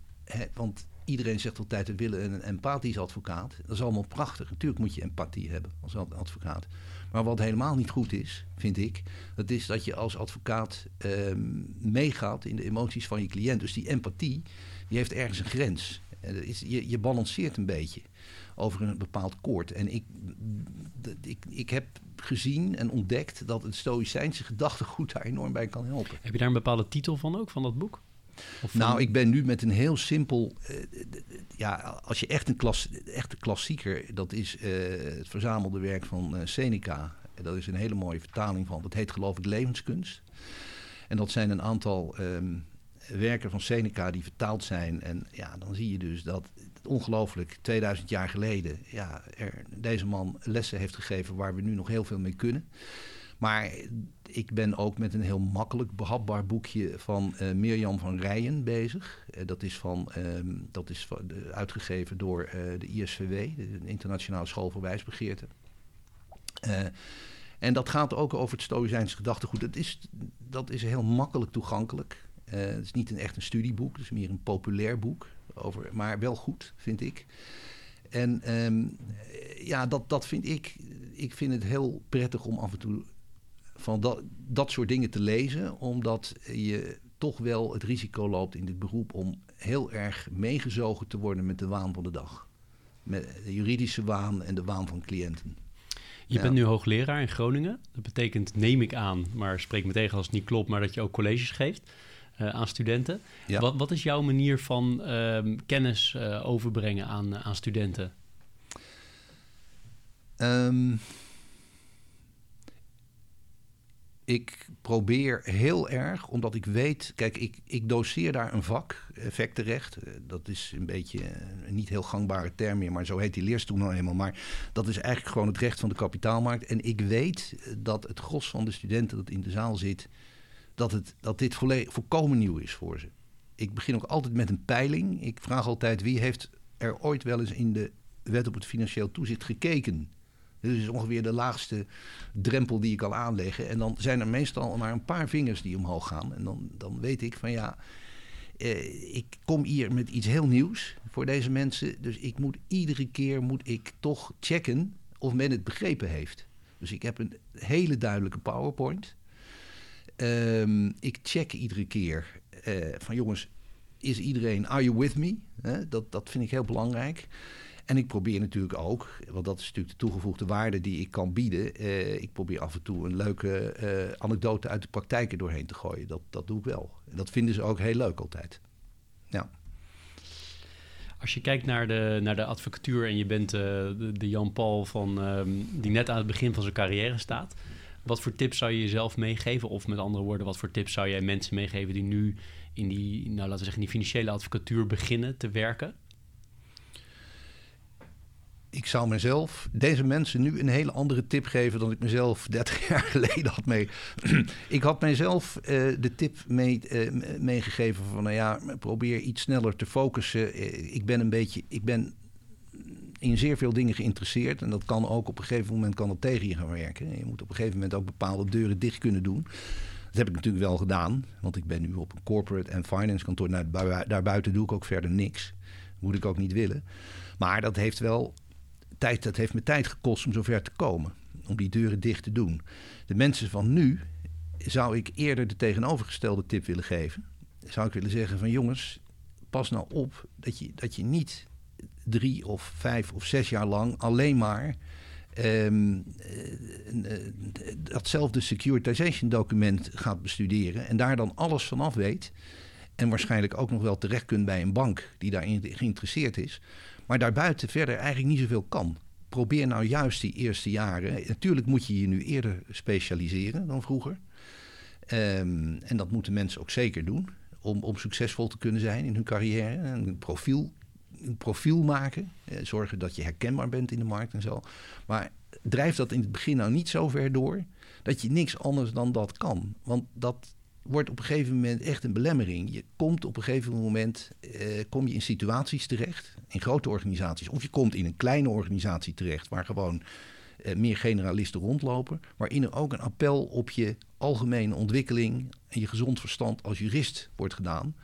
Want iedereen zegt altijd, we willen een empathisch advocaat. Dat is allemaal prachtig. Natuurlijk moet je empathie hebben als advocaat. Maar wat helemaal niet goed is, vind ik, dat is dat je als advocaat ehm, meegaat in de emoties van je cliënt. Dus die empathie, die heeft ergens een grens. Je, je balanceert een beetje over een bepaald koord. En ik, ik, ik heb gezien en ontdekt dat het Stoïcijnse gedachtegoed daar enorm bij kan helpen. Heb je daar een bepaalde titel van ook, van dat boek? Nou, ik ben nu met een heel simpel. Uh, ja, als je echt een, klas, echte klassieker. Dat is uh, het verzamelde werk van uh, Seneca. Dat is een hele mooie vertaling van. Dat heet geloof ik Levenskunst. En dat zijn een aantal um, werken van Seneca die vertaald zijn. En ja, dan zie je dus dat ongelooflijk 2000 jaar geleden. Ja, er, deze man lessen heeft gegeven waar we nu nog heel veel mee kunnen. Maar ik ben ook met een heel makkelijk behapbaar boekje van uh, Mirjam van Rijen bezig. Uh, dat is, van, uh, dat is uitgegeven door uh, de ISVW, de Internationale School voor Wijsbegeerte. en dat gaat ook over het Stoïcijnse gedachtegoed. Dat is, dat is heel makkelijk toegankelijk. het is niet een echt een studieboek, het is meer een populair boek. Over, maar wel goed, vind ik. En um, ja, dat, dat vind ik. Ik vind het heel prettig om af en toe van dat, dat soort dingen te lezen, omdat je toch wel het risico loopt in dit beroep om heel erg meegezogen te worden met de waan van de dag. Met de juridische waan en de waan van cliënten. Je bent nu hoogleraar in Groningen. Dat betekent, neem ik aan, maar spreek me tegen als het niet klopt, maar dat je ook colleges geeft uh, aan studenten. Ja. Wat, wat, is jouw manier van uh, kennis uh, overbrengen aan, aan studenten? Um, ik probeer heel erg, omdat ik weet, kijk, ik, ik doseer daar een vak, effectenrecht. Eh, dat is een beetje een niet heel gangbare term meer, maar zo heet die leerstoel nou eenmaal. Maar dat is eigenlijk gewoon het recht van de kapitaalmarkt. En ik weet dat het gros van de studenten dat in de zaal zit, dat, het, dat dit volkomen nieuw is voor ze. Ik begin ook altijd met een peiling. Ik vraag altijd wie heeft er ooit wel eens in de wet op het financieel toezicht gekeken dit is ongeveer de laagste drempel die je kan aanleggen. En dan zijn er meestal maar een paar vingers die omhoog gaan. En dan, dan weet ik van ja, eh, ik kom hier met iets heel nieuws voor deze mensen. Dus ik moet iedere keer moet ik toch checken of men het begrepen heeft. Dus ik heb een hele duidelijke PowerPoint. Um, ik check iedere keer uh, van jongens, is iedereen, are you with me? dat, dat vind ik heel belangrijk. En ik probeer natuurlijk ook, want dat is natuurlijk de toegevoegde waarde die ik kan bieden. Eh, ik probeer af en toe een leuke uh, anekdote uit de praktijk er doorheen te gooien. Dat, dat doe ik wel. En dat vinden ze ook heel leuk altijd. Ja. Als je kijkt naar de, naar de advocatuur en je bent uh, de, de, Jan Paul van, um, die net aan het begin van zijn carrière staat. Wat voor tips zou je jezelf meegeven? Of met andere woorden, wat voor tips zou jij mensen meegeven die nu in die, nou, laten we zeggen, in die financiële advocatuur beginnen te werken? Ik zou mezelf, deze mensen nu een hele andere tip geven dan ik mezelf 30 jaar geleden had mee. ik had mijzelf uh, de tip mee, uh, meegegeven van, nou ja, probeer iets sneller te focussen. Uh, ik ben een beetje, ik ben in zeer veel dingen geïnteresseerd en dat kan ook op een gegeven moment kan dat tegen je gaan werken. Je moet op een gegeven moment ook bepaalde deuren dicht kunnen doen. Dat heb ik natuurlijk wel gedaan, want ik ben nu op een corporate en finance kantoor. Nou, daarbuiten doe ik ook verder niks. Moet ik ook niet willen. Maar dat heeft wel tijd, dat heeft me tijd gekost om zover te komen. Om die deuren dicht te doen. De mensen van nu zou ik eerder de tegenovergestelde tip willen geven. Zou ik willen zeggen van jongens, pas nou op dat je, dat je niet drie of vijf of zes jaar lang alleen maar um, datzelfde securitization document gaat bestuderen en daar dan alles vanaf weet. En waarschijnlijk ook nog wel terecht kunt bij een bank die daarin geïnteresseerd is. Maar daarbuiten verder eigenlijk niet zoveel kan. Probeer nou juist die eerste jaren. Natuurlijk moet je je nu eerder specialiseren dan vroeger. Ehm, en dat moeten mensen ook zeker doen. Om, om succesvol te kunnen zijn in hun carrière. Een profiel, een profiel maken. Eh, zorgen dat je herkenbaar bent in de markt en zo. Maar drijf dat in het begin nou niet zo ver door. dat je niks anders dan dat kan. Want dat wordt op een gegeven moment echt een belemmering. Je komt op een gegeven moment eh, kom je in situaties terecht, in grote organisaties, of je komt in een kleine organisatie terecht waar gewoon eh, meer generalisten rondlopen, waarin er ook een appel op je algemene ontwikkeling en je gezond verstand als jurist wordt gedaan.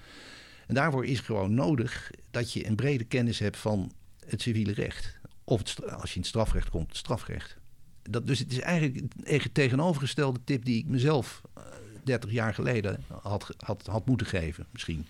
En daarvoor is gewoon nodig dat je een brede kennis hebt van het civiele recht. Of als je in het strafrecht komt, het strafrecht. Dat, dus het is eigenlijk een tegenovergestelde tip die ik mezelf 30 jaar geleden had, had, had moeten geven, misschien.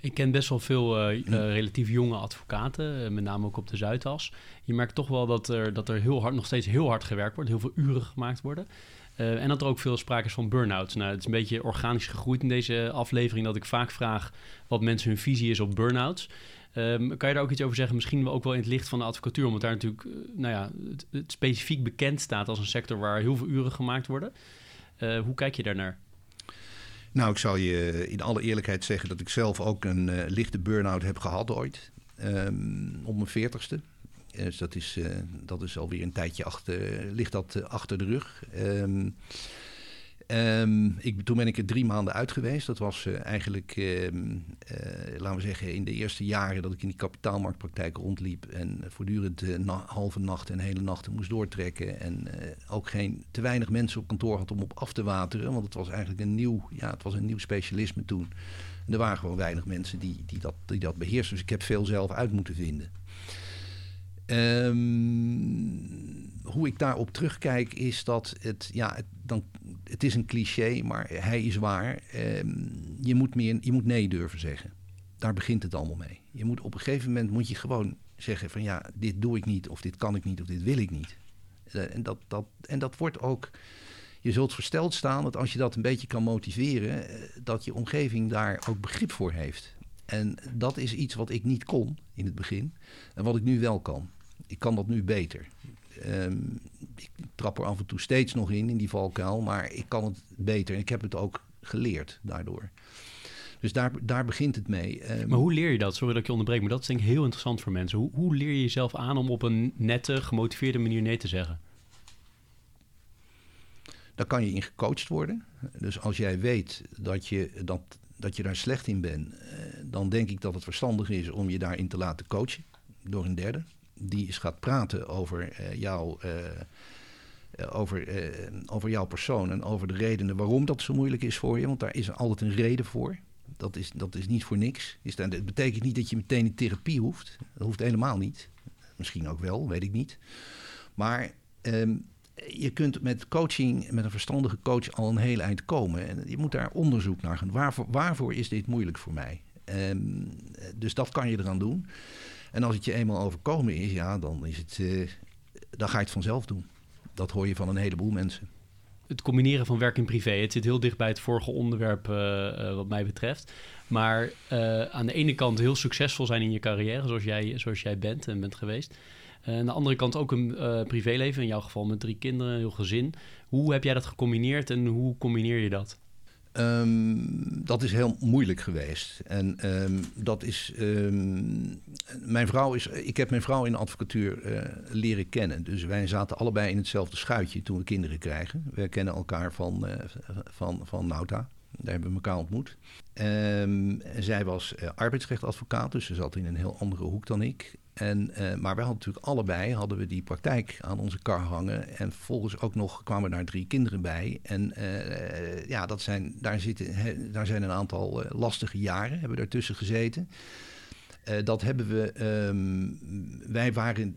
Ik ken best wel veel uh, relatief jonge advocaten, uh, met name ook op de Zuidas. Je merkt toch wel dat er, dat er heel hard, nog steeds heel hard gewerkt wordt, heel veel uren gemaakt worden. Uh, en dat er ook veel sprake is van burn-outs. Nou, het is een beetje organisch gegroeid in deze aflevering dat ik vaak vraag wat mensen hun visie is op burn-outs. Um, kan je daar ook iets over zeggen? Misschien ook wel in het licht van de advocatuur, omdat daar natuurlijk nou ja, het, het, specifiek bekend staat als een sector waar heel veel uren gemaakt worden. hoe kijk je daarnaar? Nou, ik zal je in alle eerlijkheid zeggen dat ik zelf ook een uh, lichte burn-out heb gehad ooit. Um, op mijn veertigste. Dus dat is, uh, dat is alweer een tijdje achter, ligt dat achter de rug. Um, Um, ik, toen ben ik er drie maanden uit geweest. Dat was uh, eigenlijk, uh, uh, laten we zeggen, in de eerste jaren dat ik in die kapitaalmarktpraktijk rondliep. En voortdurend eh, halve nachten en hele nachten moest doortrekken. En ook geen te weinig mensen op kantoor had om op af te wateren. Want het was eigenlijk een nieuw, ja, het was een nieuw specialisme toen. En er waren gewoon weinig mensen die, die, dat, die dat beheersten. Dus ik heb veel zelf uit moeten vinden. Um, hoe ik daarop terugkijk is dat het, ja, het, dan, het is een cliché, maar hij is waar. Um, je, moet meer, je moet nee durven zeggen. Daar begint het allemaal mee. Je moet op een gegeven moment moet je gewoon zeggen van ja, dit doe ik niet, of dit kan ik niet, of dit wil ik niet. Uh, en, dat, dat, en dat wordt ook. Je zult versteld staan dat als je dat een beetje kan motiveren, uh, dat je omgeving daar ook begrip voor heeft. En dat is iets wat ik niet kon in het begin en wat ik nu wel kan ik kan dat nu beter. Um, ik trap er af en toe steeds nog in, in die valkuil, maar ik kan het beter. En ik heb het ook geleerd daardoor. Dus daar, daar begint het mee. Um, maar hoe leer je dat? Sorry dat ik je onderbreek, maar dat is denk ik heel interessant voor mensen. Hoe, hoe leer je jezelf aan om op een nette, gemotiveerde manier nee te zeggen? Daar kan je in gecoacht worden. Dus als jij weet dat je, dat, dat je daar slecht in bent, uh, dan denk ik dat het verstandig is om je daarin te laten coachen door een derde die gaat praten over, uh, jou, uh, over, over jouw persoon en over de redenen waarom dat zo moeilijk is voor je. Want daar is altijd een reden voor. Dat is, dat is niet voor niks. Is dat, betekent niet dat je meteen in therapie hoeft. Dat hoeft helemaal niet. Misschien ook wel, weet ik niet. Maar um, je kunt met coaching, met een verstandige coach, al een heel eind komen. En je moet daar onderzoek naar gaan. Waarvoor, is dit moeilijk voor mij? Um, dus dat kan je eraan doen. En als het je eenmaal overkomen is, ja, dan, is het, uh, dan ga je het vanzelf doen. Dat hoor je van een heleboel mensen. Het combineren van werk en privé, het zit heel dicht bij het vorige onderwerp uh, uh, wat mij betreft. Maar aan de ene kant heel succesvol zijn in je carrière, zoals jij, zoals jij bent en bent geweest. aan de andere kant ook een privéleven, in jouw geval met drie kinderen, heel gezin. Hoe heb jij dat gecombineerd en hoe combineer je dat? Um, dat is heel moeilijk geweest. En um, dat is. Um, mijn vrouw is. Ik heb mijn vrouw in de advocatuur uh, leren kennen. Dus wij zaten allebei in hetzelfde schuitje toen we kinderen krijgen. We kennen elkaar van, uh, van, van Nauta. Daar hebben we elkaar ontmoet. zij was uh, arbeidsrechtadvocaat, dus ze zat in een heel andere hoek dan ik. En, uh, maar wij hadden natuurlijk allebei hadden we die praktijk aan onze kar hangen. En vervolgens ook nog kwamen daar drie kinderen bij. En uh, ja, dat zijn, daar, zitten, daar zijn een aantal uh, lastige jaren, hebben daartussen gezeten. dat hebben we, um, wij, waren,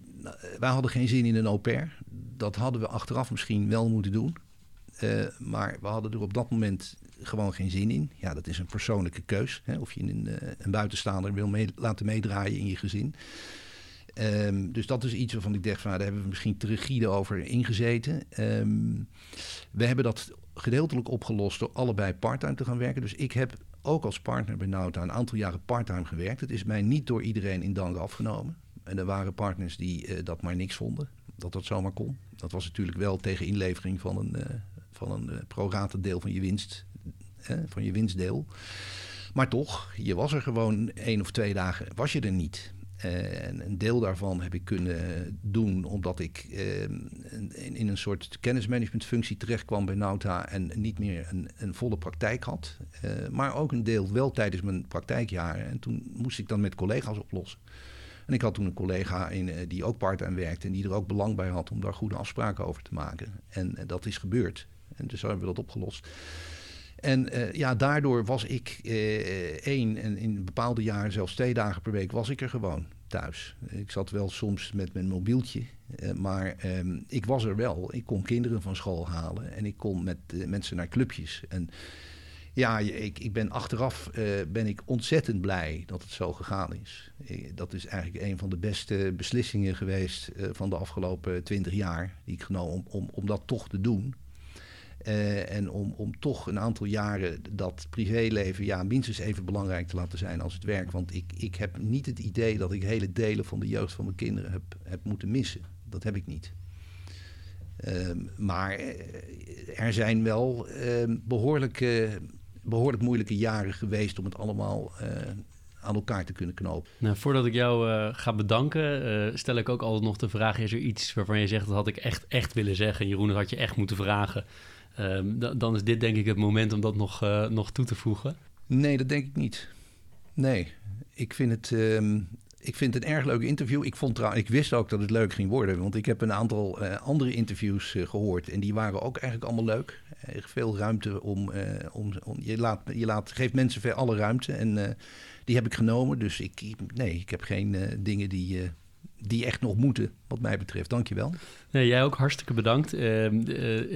wij hadden geen zin in een au pair. Dat hadden we achteraf misschien wel moeten doen. maar we hadden er op dat moment gewoon geen zin in. Ja, dat is een persoonlijke keus. Hè, of je een, een buitenstaander wil mee, laten meedraaien in je gezin. Um, dus dat is iets waarvan ik dacht, van, nou, daar hebben we misschien te rigide over ingezeten. Um, we hebben dat gedeeltelijk opgelost door allebei parttime te gaan werken. Dus ik heb ook als partner bij Nauta een aantal jaren parttime gewerkt. Het is mij niet door iedereen in dank afgenomen. En er waren partners die dat maar niks vonden, dat dat zomaar kon. Dat was natuurlijk wel tegen inlevering van een, van een pro deel van je winst, van je winstdeel. Maar toch, je was er gewoon één of twee dagen, was je er niet. Uh, en een deel daarvan heb ik kunnen doen omdat ik uh, in, in, een soort kennismanagementfunctie terecht kwam bij Nauta en niet meer een, een volle praktijk had. Uh, maar ook een deel wel tijdens mijn praktijkjaren. En toen moest ik dan met collega's oplossen. En ik had toen een collega in, die ook part-time werkte en die er ook belang bij had om daar goede afspraken over te maken. En dat is gebeurd. En dus hebben we dat opgelost. En uh, ja, daardoor was ik uh, één en in bepaalde jaren zelfs twee dagen per week was ik er gewoon thuis. Ik zat wel soms met mijn mobieltje, uh, maar um, ik was er wel. Ik kon kinderen van school halen en ik kon met mensen naar clubjes. En ja, ik, ik ben achteraf ben ik ontzettend blij dat het zo gegaan is. dat is eigenlijk een van de beste beslissingen geweest van de afgelopen twintig jaar die ik genomen om, om, om dat toch te doen. Uh, en om, om toch een aantal jaren dat privéleven ja, minstens even belangrijk te laten zijn als het werk. Want ik, ik heb niet het idee dat ik hele delen van de jeugd van mijn kinderen heb, heb moeten missen. Dat heb ik niet. Uh, maar eh, er zijn wel uh, behoorlijk, behoorlijk moeilijke jaren geweest om het allemaal aan elkaar te kunnen knopen. Nou, voordat ik jou ga bedanken, stel ik ook altijd nog de vraag: is er iets waarvan je zegt dat had ik echt, echt willen zeggen? Jeroen, dat had je echt moeten vragen. Um, dan is dit denk ik het moment om dat nog, uh, nog toe te voegen. Nee, dat denk ik niet. Nee, ik vind het, um, ik vind het een erg leuk interview. Ik, vond ik wist ook dat het leuk ging worden, want ik heb een aantal uh, andere interviews uh, gehoord en die waren ook eigenlijk allemaal leuk. Veel ruimte om, om, om, je, laat, je laat, geeft mensen alle ruimte en die heb ik genomen. Dus ik, nee, ik heb geen dingen die die echt nog moeten, wat mij betreft. Dankjewel. Nee, jij ook hartstikke bedankt. Uh,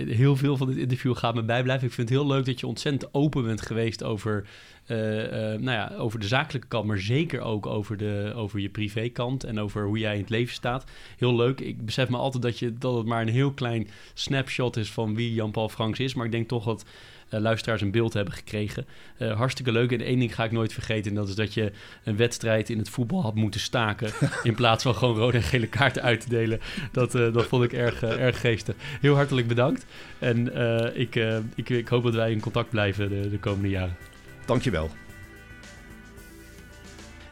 heel veel van dit interview gaat me bijblijven. Ik vind het heel leuk dat je ontzettend open bent geweest over, uh, nou ja, over de zakelijke kant, maar zeker ook over, de, over je privékant en over hoe jij in het leven staat. Heel leuk. Ik besef me altijd dat, je, dat het maar een heel klein snapshot is van wie Jan-Paul Franks is, maar ik denk toch dat uh, luisteraars een beeld hebben gekregen. Uh, hartstikke leuk. En één ding ga ik nooit vergeten. En dat is dat je een wedstrijd in het voetbal had moeten staken. in plaats van gewoon rode en gele kaarten uit te delen. Dat, uh, dat vond ik erg, erg geestig. Heel hartelijk bedankt. En ik, ik, ik hoop dat wij in contact blijven de, de komende jaren. Dankjewel.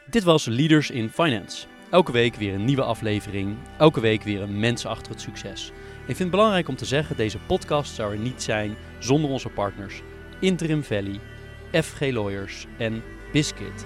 Dit was Leaders in Finance. Elke week weer een nieuwe aflevering. Elke week weer een mens achter het succes. Ik vind het belangrijk om te zeggen, deze podcast zou er niet zijn zonder onze partners Interim Valley, FG Lawyers en Biscuit.